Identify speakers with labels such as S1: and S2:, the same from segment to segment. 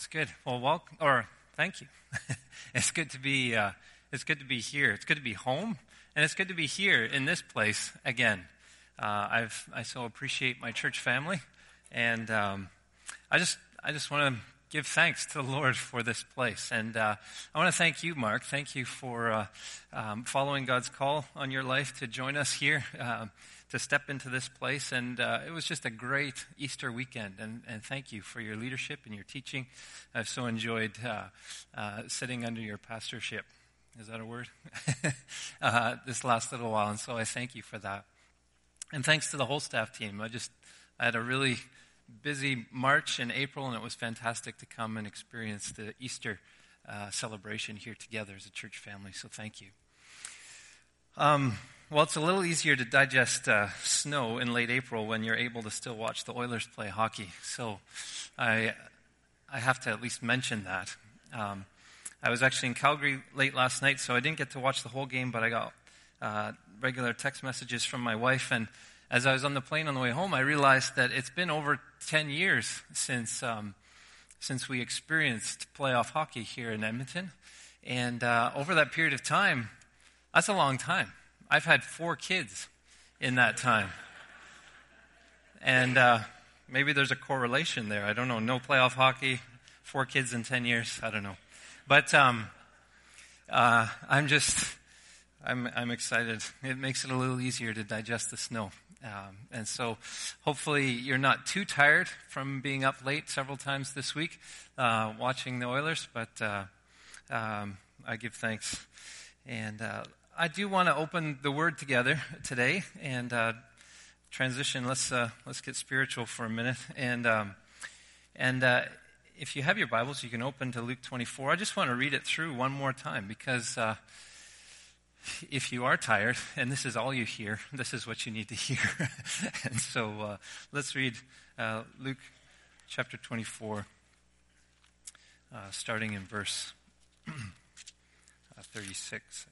S1: That's good. Well, welcome, or thank you. it's good to be. Uh, it's good to be here. It's good to be home, and it's good to be here in this place again. Uh, I've I so appreciate my church family, and um, I just I just want to give thanks to the Lord for this place, and uh, I want to thank you, Mark. Thank you for uh, um, following God's call on your life to join us here. Um, to step into this place. And uh, it was just a great Easter weekend. And, and, thank you for your leadership and your teaching. I've so enjoyed uh, uh, sitting under your pastorship. Is that a word? Uh, this last little while. And so I thank you for that. And thanks to the whole staff team. I just I had a really busy March and April, and it was fantastic to come and experience the Easter uh, celebration here together as a church family. So thank you. Um, well, it's a little easier to digest uh, snow in late April when you're able to still watch the Oilers play hockey. So I, I have to at least mention that. Um, I was actually in Calgary late last night, so I didn't get to watch the whole game, but I got uh, regular text messages from my wife. And as I was on the plane on the way home, I realized that it's been over 10 years since, um, since we experienced playoff hockey here in Edmonton. And uh, over that period of time, that's a long time. I've had four kids in that time. And uh, maybe there's a correlation there. I don't know. No playoff hockey, four kids in 10 years. I don't know. But um, uh, I'm just, I'm, I'm excited. It makes it a little easier to digest the snow. Um, and so hopefully you're not too tired from being up late several times this week uh, watching the Oilers, but uh, um, I give thanks. And uh, I do want to open the Word together today and uh, transition. Let's uh, let's get spiritual for a minute. And um, and uh, if you have your Bibles, you can open to Luke 24. I just want to read it through one more time because uh, if you are tired and this is all you hear, this is what you need to hear. and so uh, let's read uh, Luke chapter 24, starting in verse 36.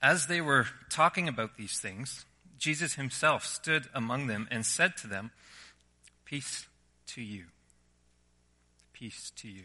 S1: As they were talking about these things, Jesus himself stood among them and said to them, Peace to you. Peace to you.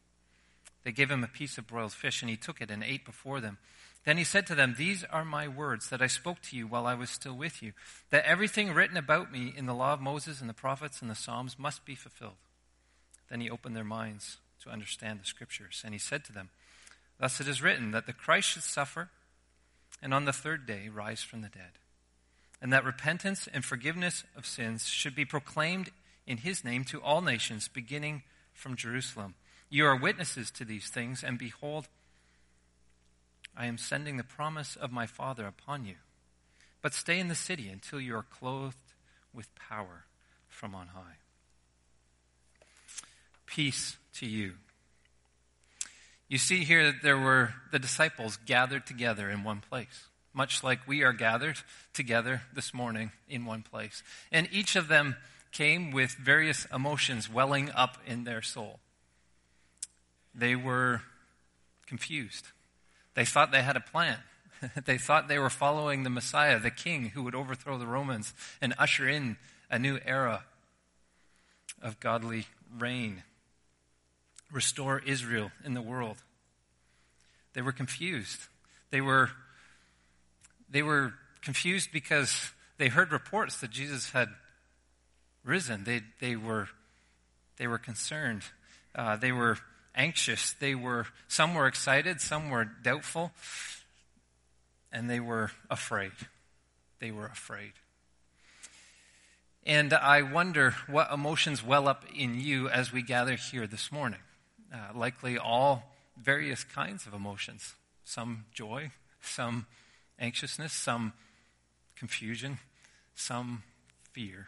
S1: They gave him a piece of broiled fish, and he took it and ate before them. Then he said to them, These are my words that I spoke to you while I was still with you, that everything written about me in the law of Moses and the prophets and the Psalms must be fulfilled. Then he opened their minds to understand the scriptures, and he said to them, Thus it is written that the Christ should suffer and on the third day rise from the dead, and that repentance and forgiveness of sins should be proclaimed in his name to all nations, beginning from Jerusalem. You are witnesses to these things, and behold, I am sending the promise of my Father upon you. But stay in the city until you are clothed with power from on high. Peace to you. You see here that there were the disciples gathered together in one place, much like we are gathered together this morning in one place. And each of them came with various emotions welling up in their soul. They were confused. They thought they had a plan. they thought they were following the Messiah, the king who would overthrow the Romans and usher in a new era of godly reign restore Israel in the world. They were confused. They were, they were confused because they heard reports that Jesus had risen. They, they, were, they were concerned. Uh, they were anxious. They were, some were excited, some were doubtful, and they were afraid. They were afraid. And I wonder what emotions well up in you as we gather here this morning uh, likely all various kinds of emotions some joy, some anxiousness, some confusion, some fear.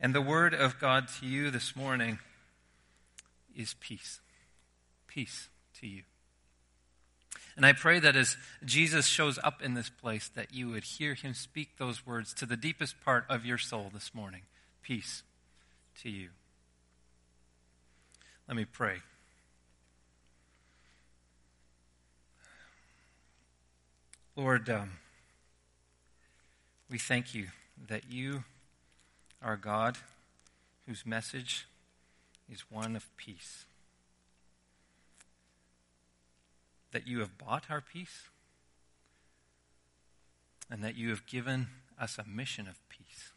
S1: And the word of God to you this morning is peace. Peace to you. And I pray that as Jesus shows up in this place, that you would hear him speak those words to the deepest part of your soul this morning. Peace to you. Let me pray. Lord, um, we thank you that you are God whose message is one of peace. That you have bought our peace and that you have given us a mission of peace.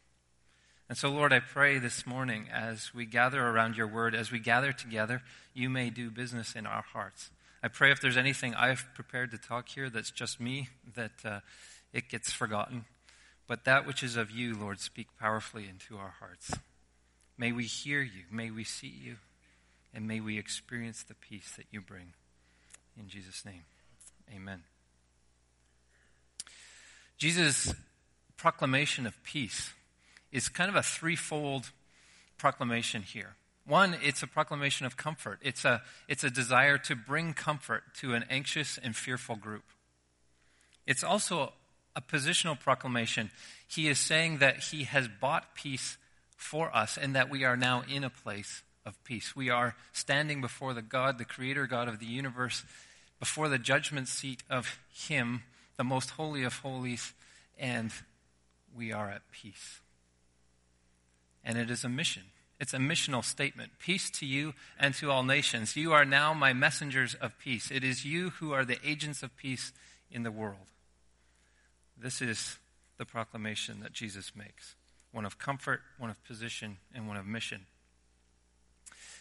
S1: And so, Lord, I pray this morning as we gather around your word, as we gather together, you may do business in our hearts. I pray if there's anything I've prepared to talk here that's just me, that uh, it gets forgotten. But that which is of you, Lord, speak powerfully into our hearts. May we hear you, may we see you, and may we experience the peace that you bring. In Jesus' name, amen. Jesus' proclamation of peace is kind of a threefold proclamation here. One, it's a proclamation of comfort. It's a, it's a desire to bring comfort to an anxious and fearful group. It's also a positional proclamation. He is saying that he has bought peace for us and that we are now in a place of peace. We are standing before the God, the creator God of the universe, before the judgment seat of him, the most holy of holies, and we are at peace. And it is a mission. It's a missional statement. Peace to you and to all nations. You are now my messengers of peace. It is you who are the agents of peace in the world. This is the proclamation that Jesus makes one of comfort, one of position, and one of mission.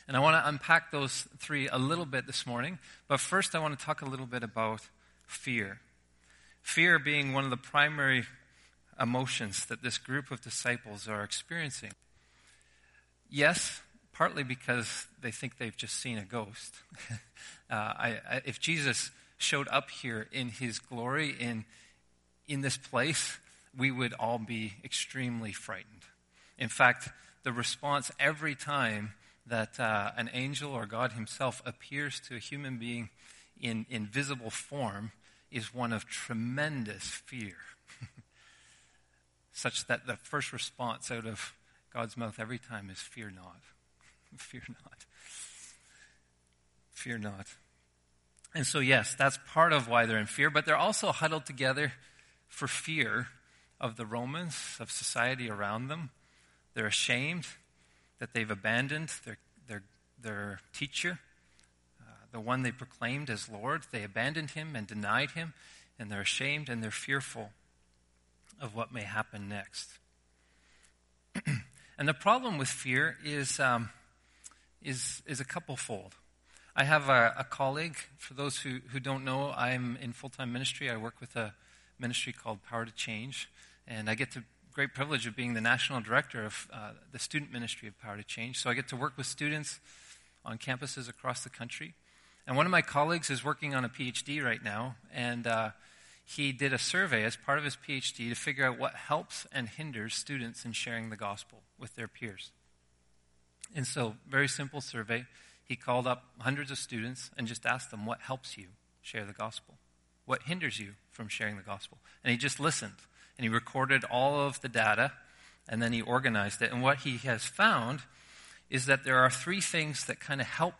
S1: And I want to unpack those three a little bit this morning. But first, I want to talk a little bit about fear. Fear being one of the primary emotions that this group of disciples are experiencing. Yes, partly because they think they've just seen a ghost. uh, I, I, if Jesus showed up here in his glory, in, in this place, we would all be extremely frightened. In fact, the response every time that uh, an angel or God himself appears to a human being in, in visible form is one of tremendous fear. Such that the first response out of God's mouth every time is fear not. fear not. Fear not. And so, yes, that's part of why they're in fear, but they're also huddled together for fear of the Romans, of society around them. They're ashamed that they've abandoned their, their, their teacher, uh, the one they proclaimed as Lord. They abandoned him and denied him, and they're ashamed and they're fearful of what may happen next. And the problem with fear is, um, is, is a couple fold. I have a, a, colleague, for those who, who don't know, I'm in full time ministry. I work with a ministry called Power to Change, and I get the great privilege of being the national director of uh, the student ministry of Power to Change. So I get to work with students on campuses across the country. And one of my colleagues is working on a PhD right now, and uh, he did a survey as part of his PhD to figure out what helps and hinders students in sharing the gospel with their peers. And so, very simple survey. He called up hundreds of students and just asked them, What helps you share the gospel? What hinders you from sharing the gospel? And he just listened and he recorded all of the data and then he organized it. And what he has found is that there are three things that kind of help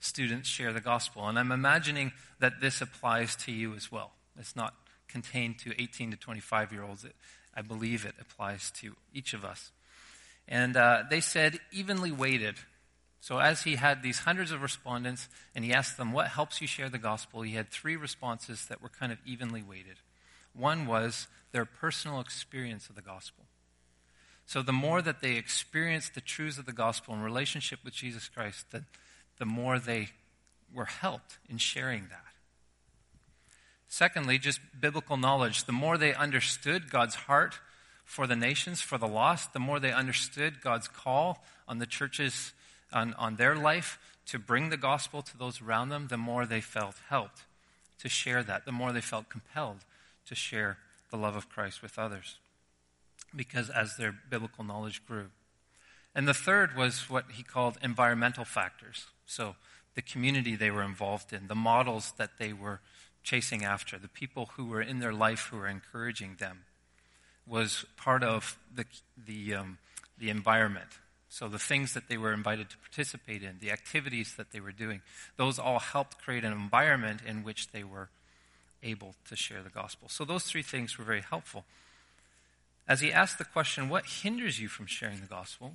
S1: students share the gospel. And I'm imagining that this applies to you as well. It's not contained to 18 to 25 year olds. I believe it applies to each of us. And uh, they said evenly weighted. So as he had these hundreds of respondents and he asked them, What helps you share the gospel? He had three responses that were kind of evenly weighted. One was their personal experience of the gospel. So the more that they experienced the truths of the gospel in relationship with Jesus Christ, the, the more they were helped in sharing that. Secondly, just biblical knowledge. The more they understood God's heart for the nations, for the lost, the more they understood God's call on the churches, on, on their life to bring the gospel to those around them, the more they felt helped to share that, the more they felt compelled to share the love of Christ with others. Because as their biblical knowledge grew. And the third was what he called environmental factors. So the community they were involved in, the models that they were chasing after, the people who were in their life who were encouraging them, was part of the, the, um, the environment. So the things that they were invited to participate in, the activities that they were doing, those all helped create an environment in which they were able to share the gospel. So those three things were very helpful. As he asked the question, what hinders you from sharing the gospel?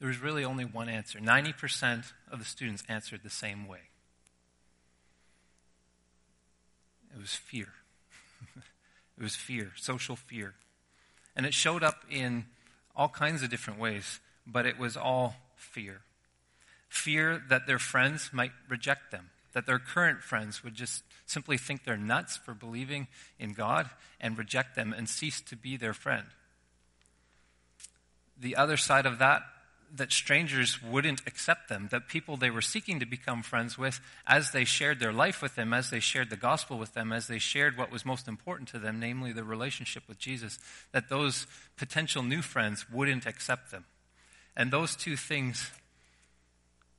S1: There was really only one answer. 90% of the students answered the same way it was fear. it was fear, social fear. And it showed up in all kinds of different ways, but it was all fear. Fear that their friends might reject them, that their current friends would just simply think they're nuts for believing in God and reject them and cease to be their friend. The other side of that, that strangers wouldn't accept them, that people they were seeking to become friends with, as they shared their life with them, as they shared the gospel with them, as they shared what was most important to them, namely the relationship with Jesus, that those potential new friends wouldn't accept them. And those two things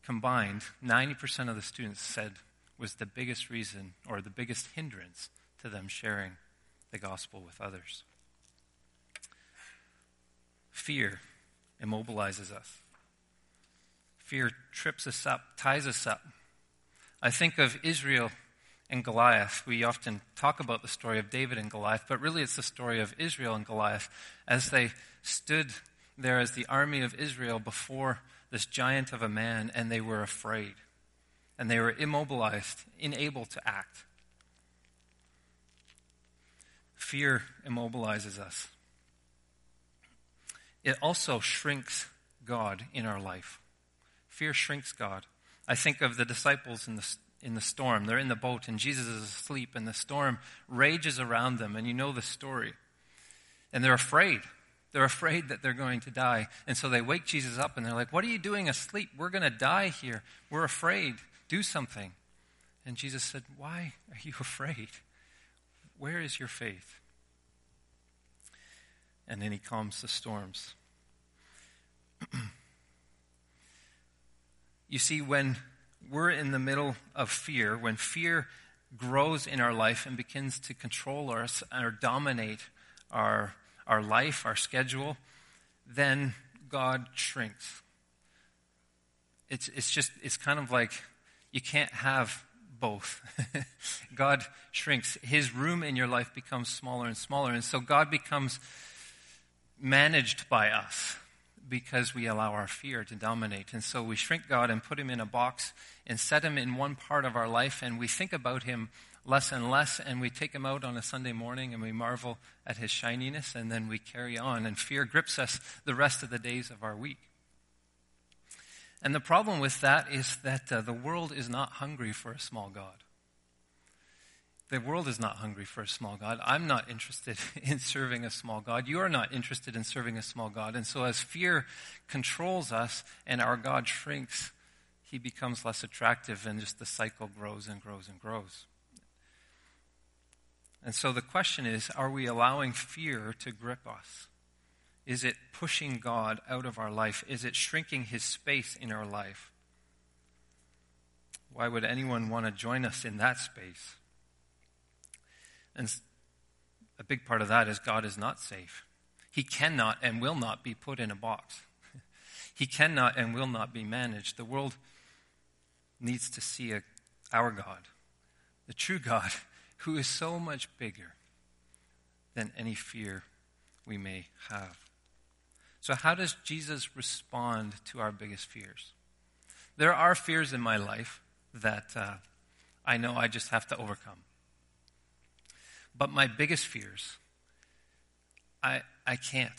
S1: combined, 90% of the students said was the biggest reason or the biggest hindrance to them sharing the gospel with others. Fear immobilizes us. Fear trips us up, ties us up. I think of Israel and Goliath. We often talk about the story of David and Goliath, but really it's the story of Israel and Goliath as they stood there as the army of Israel before this giant of a man and they were afraid. And they were immobilized, unable to act. Fear immobilizes us. It also shrinks God in our life. Fear shrinks God. I think of the disciples in the, in the storm. They're in the boat, and Jesus is asleep, and the storm rages around them, and you know the story. And they're afraid. They're afraid that they're going to die. And so they wake Jesus up, and they're like, What are you doing asleep? We're going to die here. We're afraid. Do something. And Jesus said, Why are you afraid? Where is your faith? And then he calms the storms. you see, when we're in the middle of fear, when fear grows in our life and begins to control us or dominate our, our life, our schedule, then God shrinks. It's, it's just, it's kind of like you can't have both. God shrinks. His room in your life becomes smaller and smaller. And so God becomes managed by us because we allow our fear to dominate. And so we shrink God and put him in a box and set him in one part of our life, and we think about him less and less, and we take him out on a Sunday morning and we marvel at his shininess, and then we carry on, and fear grips us the rest of the days of our week. And the problem with that is that uh, the world is not hungry for a small God. The world is not hungry for a small God. I'm not interested in serving a small God. You are not interested in serving a small God. And so, as fear controls us and our God shrinks, he becomes less attractive, and just the cycle grows and grows and grows. And so, the question is are we allowing fear to grip us? Is it pushing God out of our life? Is it shrinking his space in our life? Why would anyone want to join us in that space? And a big part of that is God is not safe. He cannot and will not be put in a box. he cannot and will not be managed. The world needs to see a, our God, the true God, who is so much bigger than any fear we may have. So, how does Jesus respond to our biggest fears? There are fears in my life that uh, I know I just have to overcome. But my biggest fears, I, I can't.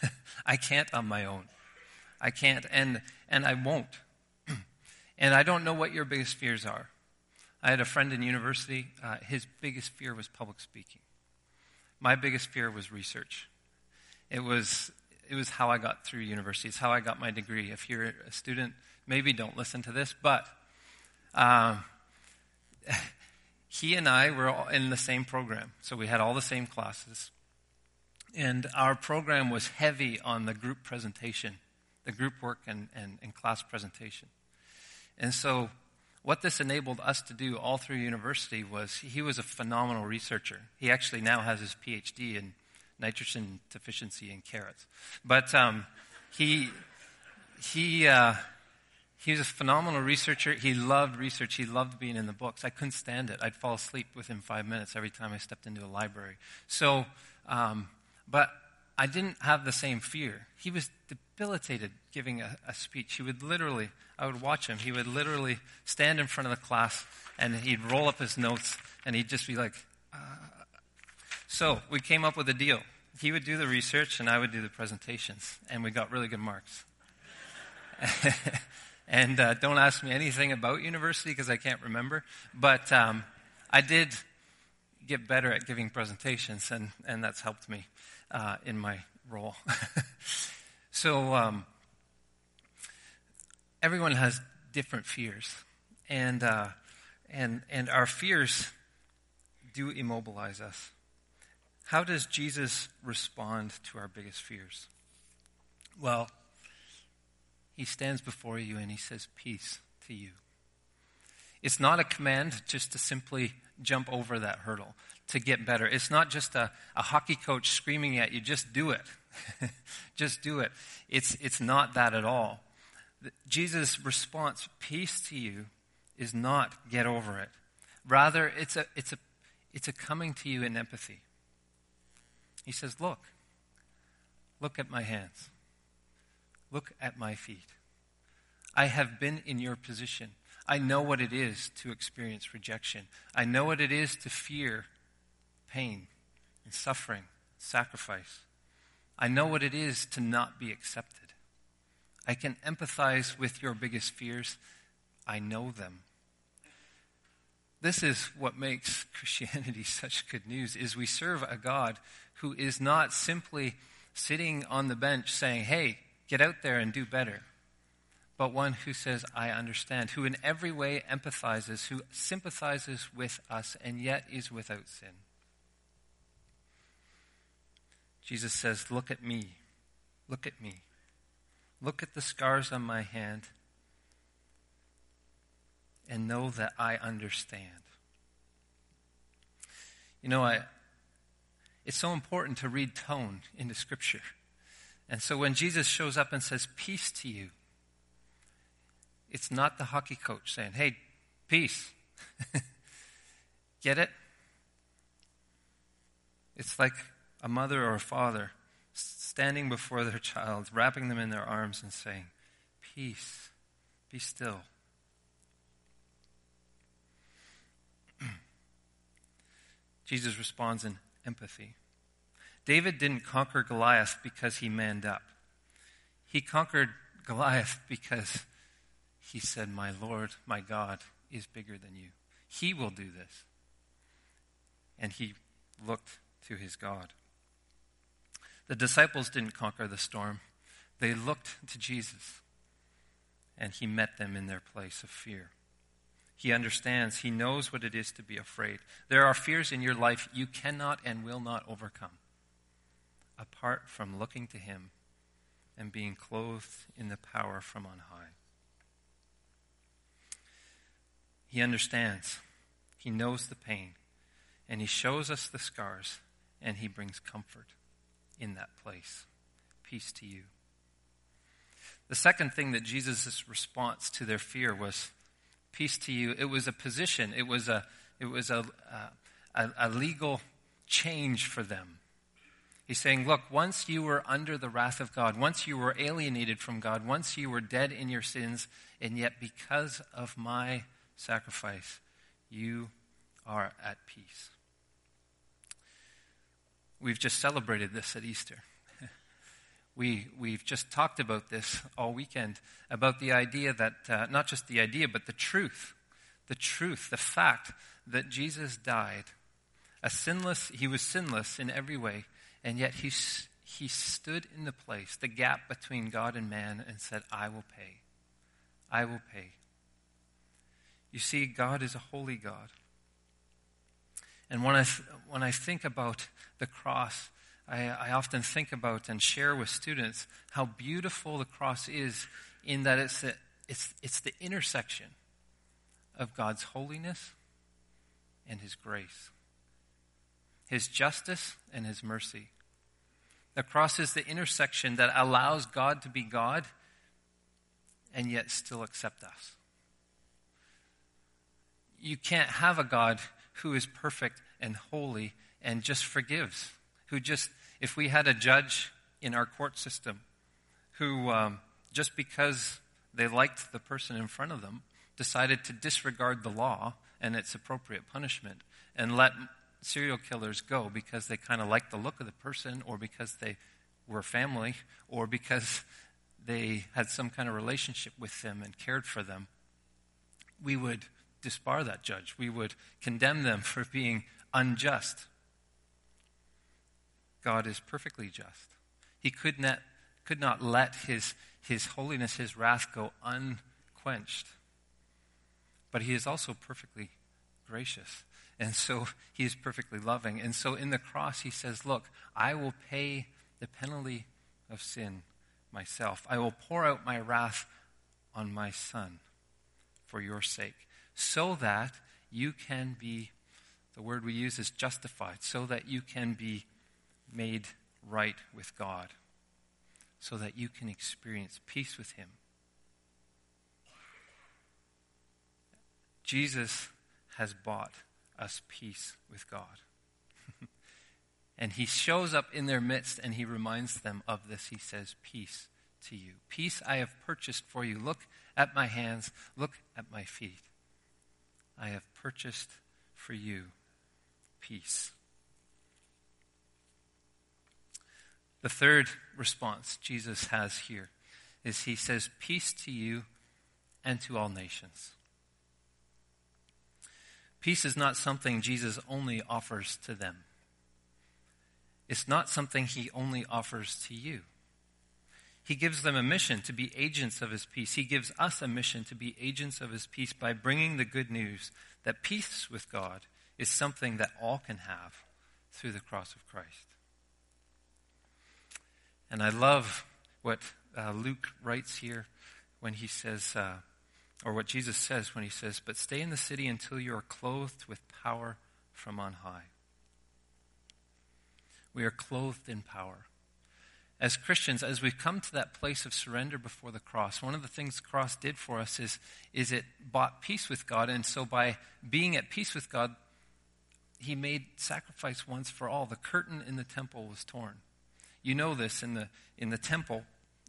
S1: I can't on my own. I can't, and, and I won't. and I don't know what your biggest fears are. I had a friend in university, uh, his biggest fear was public speaking. My biggest fear was research. It was, it was how I got through university. It's how I got my degree. If you're a student, maybe don't listen to this, but um, he and I were in the same program. So we had all the same classes. And our program was heavy on the group presentation the group work and, and, and class presentation. And so, what this enabled us to do all through university was he was a phenomenal researcher. He actually now has his PhD in nitrogen deficiency in carrots. But um, he, he, uh, he was a phenomenal researcher. He loved research. He loved being in the books. I couldn't stand it. I'd fall asleep within five minutes every time I stepped into a library. So, um, but I didn't have the same fear. He was debilitated giving a, a, speech. He would literally, I would watch him, he would literally stand in front of the class and he'd roll up his notes and he'd just be like, uh. so we came up with a deal. He would do the research and I would do the presentations, and we got really good marks. and uh, don't ask me anything about university because I can't remember, but um, I did get better at giving presentations, and, and that's helped me uh, in my role. so, um, everyone has different fears, and, uh, and, and our fears do immobilize us. How does Jesus respond to our biggest fears? Well, he stands before you and he says, Peace to you. It's not a command just to simply jump over that hurdle to get better. It's not just a, a hockey coach screaming at you, just do it. just do it. It's, it's not that at all. Jesus' response, peace to you, is not get over it. Rather, it's a, it's a, it's a coming to you in empathy. He says, Look, look at my hands, look at my feet. I have been in your position. I know what it is to experience rejection. I know what it is to fear pain and suffering, sacrifice. I know what it is to not be accepted. I can empathize with your biggest fears. I know them. This is what makes Christianity such good news is we serve a God who is not simply sitting on the bench saying, "Hey, get out there and do better." but one who says, I understand, who in every way empathizes, who sympathizes with us, and yet is without sin. Jesus says, Look at me. Look at me. Look at the scars on my hand and know that I understand. You know, I, it's so important to read tone into Scripture. And so when Jesus shows up and says, Peace to you, it's not the hockey coach saying, hey, peace. Get it? It's like a mother or a father standing before their child, wrapping them in their arms and saying, Peace, be still. Jesus responds in empathy. David didn't conquer Goliath because he manned up. He conquered Goliath because he said, My Lord, my God is bigger than you. He will do this. And he looked to his God. The disciples didn't conquer the storm, they looked to Jesus. And he met them in their place of fear. He understands, he knows what it is to be afraid. There are fears in your life you cannot and will not overcome apart from looking to him and being clothed in the power from on high. He understands. He knows the pain. And He shows us the scars. And He brings comfort in that place. Peace to you. The second thing that Jesus' response to their fear was peace to you. It was a position, it was a, it was a, a, a legal change for them. He's saying, Look, once you were under the wrath of God, once you were alienated from God, once you were dead in your sins, and yet because of my sacrifice, you are at peace. We've just celebrated this at Easter. we, we've just talked about this all weekend about the idea that, uh, not just the idea, but the truth. The truth, the fact that Jesus died. A sinless, he was sinless in every way, and yet he, he stood in the place, the gap between God and man, and said, I will pay. I will pay. You see, God is a holy God. And when I, th- when I think about the cross, I, I often think about and share with students how beautiful the cross is in that it's the, it's, it's the intersection of God's holiness and His grace, His justice and His mercy. The cross is the intersection that allows God to be God and yet still accept us. You can't have a God who is perfect and holy and just forgives who just, if we had a judge in our court system who, um, just because they liked the person in front of them, decided to disregard the law and its appropriate punishment and let serial killers go because they kind of liked the look of the person or because they were family or because they had some kind of relationship with them and cared for them, we would disbar that judge. We would condemn them for being unjust. God is perfectly just. He could not, could not let his, his holiness, his wrath go unquenched. But he is also perfectly gracious. And so he is perfectly loving. And so in the cross, he says, Look, I will pay the penalty of sin myself. I will pour out my wrath on my son for your sake, so that you can be, the word we use is justified, so that you can be made right with God so that you can experience peace with Him. Jesus has bought us peace with God. and He shows up in their midst and He reminds them of this. He says, Peace to you. Peace I have purchased for you. Look at my hands, look at my feet. I have purchased for you peace. The third response Jesus has here is he says, Peace to you and to all nations. Peace is not something Jesus only offers to them. It's not something he only offers to you. He gives them a mission to be agents of his peace. He gives us a mission to be agents of his peace by bringing the good news that peace with God is something that all can have through the cross of Christ. And I love what uh, Luke writes here when he says, uh, or what Jesus says when he says, But stay in the city until you are clothed with power from on high. We are clothed in power. As Christians, as we've come to that place of surrender before the cross, one of the things the cross did for us is, is it bought peace with God. And so by being at peace with God, he made sacrifice once for all. The curtain in the temple was torn. You know this in the, in the temple,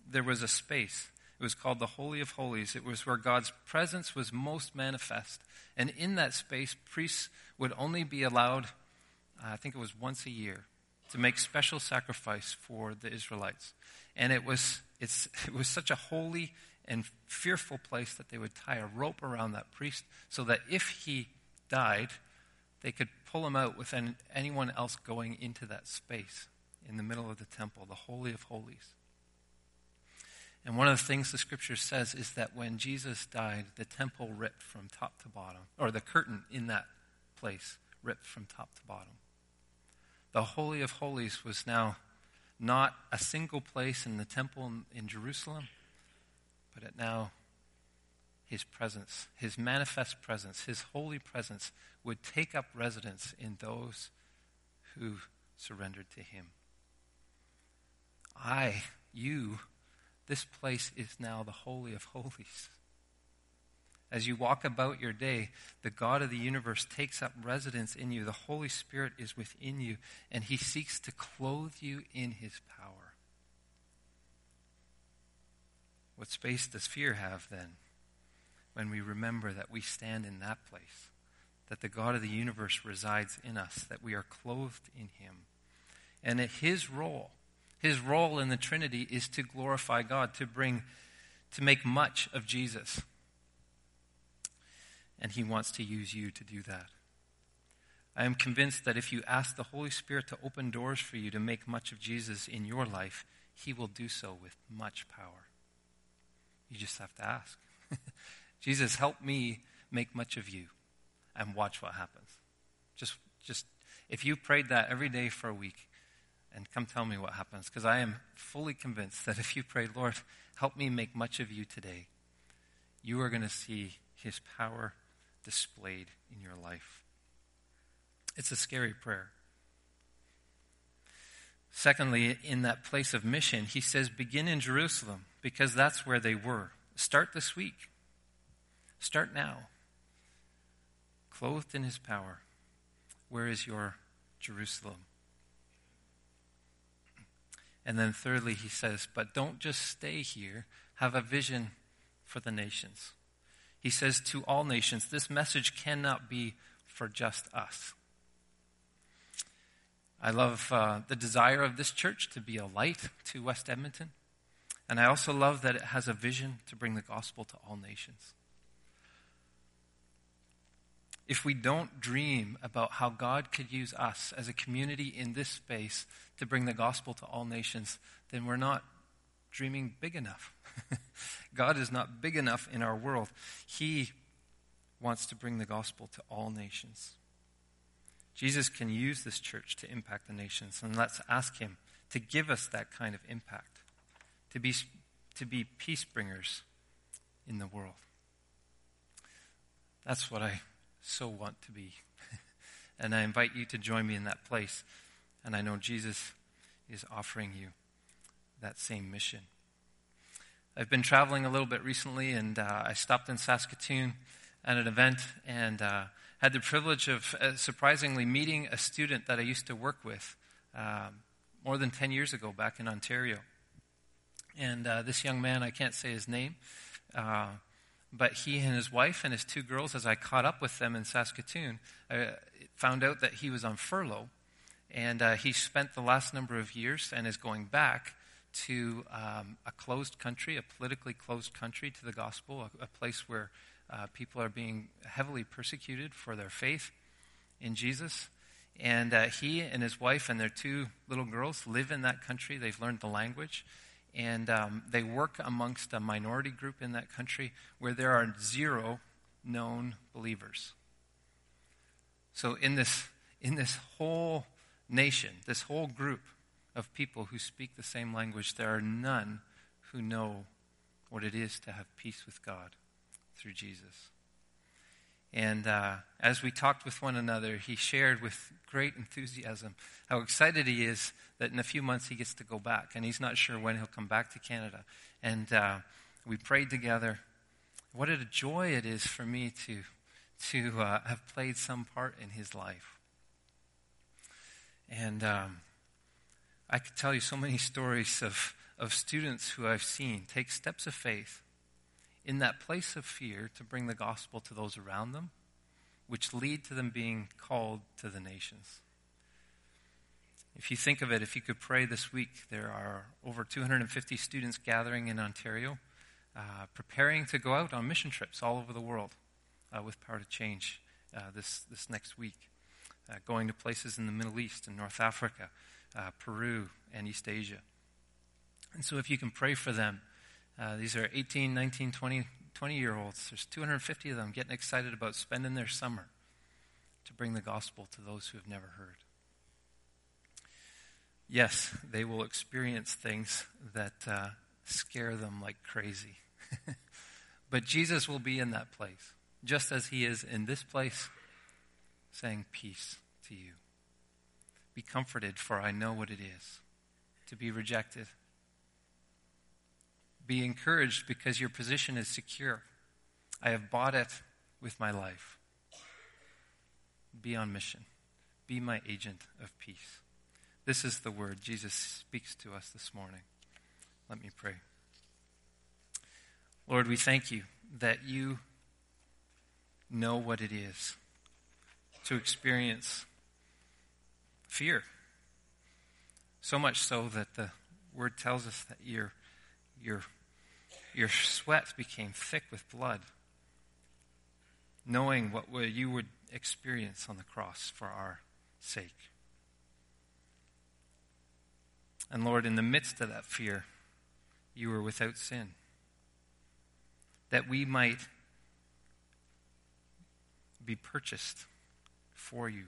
S1: there was a space. It was called the Holy of Holies. It was where God's presence was most manifest. And in that space, priests would only be allowed, uh, I think it was once a year, to make special sacrifice for the Israelites. And it was, it's, it was such a holy and fearful place that they would tie a rope around that priest so that if he died, they could pull him out without anyone else going into that space in the middle of the temple, the Holy of Holies. And one of the things the scripture says is that when Jesus died, the temple ripped from top to bottom, or the curtain in that place ripped from top to bottom. The Holy of Holies was now not a single place in the temple in, Jerusalem, but it now his presence, his manifest presence, his holy presence would take up residence in those who surrendered to him. I, you, this place is now the Holy of Holies. As you walk about your day, the God of the universe takes up residence in you. The Holy Spirit is within you, and He seeks to clothe you in His power. What space does fear have then when we remember that we stand in that place, that the God of the universe resides in us, that we are clothed in Him, and that His role his role in the Trinity is to glorify God, to bring, to make much of Jesus. And he wants to use you to do that. I am convinced that if you ask the Holy Spirit to open doors for you to make much of Jesus in your life, he will do so with much power. You just have to ask. Jesus, help me make much of you and watch what happens. Just, just, if you prayed that every day for a week, and come tell me what happens. Because I am fully convinced that if you pray, Lord, help me make much of you today, you are going to see his power displayed in your life. It's a scary prayer. Secondly, in that place of mission, he says, begin in Jerusalem because that's where they were. Start this week. Start now. Clothed in his power. Where is your Jerusalem? And then thirdly, he says, but don't just stay here. Have a vision for the nations. He says to all nations, this message cannot be for just us. I love uh, the desire of this church to be a light to West Edmonton. And I also love that it has a vision to bring the gospel to all nations. If we don't dream about how God could use us as a community in this space to bring the gospel to all nations, then we're not dreaming big enough. God is not big enough in our world. He wants to bring the gospel to all nations. Jesus can use this church to impact the nations, and let's ask Him to give us that kind of impact, to be, to be peace bringers in the world. That's what I so want to be. and I invite you to join me in that place. And I know Jesus is offering you that same mission. I've been traveling a little bit recently, and uh, I stopped in Saskatoon at an event and uh, had the privilege of uh, surprisingly meeting a student that I used to work with um, more than 10 years ago back in Ontario. And uh, this young man, I can't say his name, uh, but he and his wife and his two girls, as I caught up with them in Saskatoon, I found out that he was on furlough. And uh, he spent the last number of years and is going back to um, a closed country, a politically closed country to the gospel, a, a place where uh, people are being heavily persecuted for their faith in Jesus. And uh, he and his wife and their two little girls live in that country. They've learned the language. And um, they work amongst a minority group in that country where there are zero known believers. So, in this, in this whole nation, this whole group of people who speak the same language, there are none who know what it is to have peace with God through Jesus. And uh, as we talked with one another, he shared with great enthusiasm how excited he is that in a few months he gets to go back. And he's not sure when he'll come back to Canada. And uh, we prayed together. What a joy it is for me to, to uh, have played some part in his life. And um, I could tell you so many stories of, of students who I've seen take steps of faith in that place of fear to bring the gospel to those around them, which lead to them being called to the nations. If you think of it, if you could pray this week, there are over 250 students gathering in Ontario, uh, preparing to go out on mission trips all over the world uh, with Power to Change uh, this, this next week, uh, going to places in the Middle East and North Africa, uh, Peru, and East Asia. And so if you can pray for them, uh, these are 18, 19, 20, 20 year olds. There's 250 of them getting excited about spending their summer to bring the gospel to those who have never heard. Yes, they will experience things that uh, scare them like crazy. but Jesus will be in that place, just as he is in this place, saying, Peace to you. Be comforted, for I know what it is to be rejected be encouraged because your position is secure. I have bought it with my life. Be on mission. Be my agent of peace. This is the word Jesus speaks to us this morning. Let me pray. Lord, we thank you that you know what it is to experience fear. So much so that the word tells us that your, your your sweat became thick with blood, knowing what you would experience on the cross for our sake. And Lord, in the midst of that fear, you were without sin. That we might be purchased for you.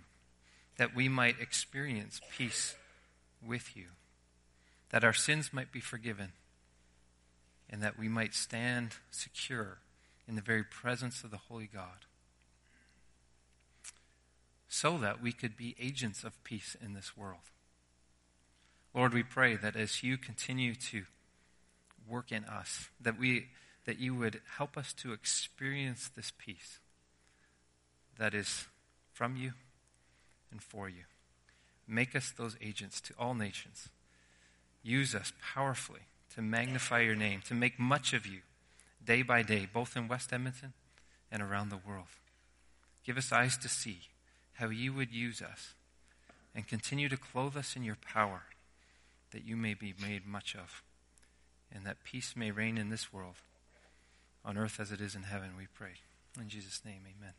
S1: That we might experience peace with you, that our sins might be forgiven, and that we might stand secure in the very presence of the Holy God, so that we could be agents of peace in this world. Lord, we pray that as you continue to work in us, that we that you would help us to experience this peace that is from you and for you. Make us those agents to all nations. Use us powerfully to magnify your name, to make much of you day by day, both in West Edmonton and around the world. Give us eyes to see how you would use us and continue to clothe us in your power that you may be made much of and that peace may reign in this world on earth as it is in heaven, we pray. In Jesus' name, amen.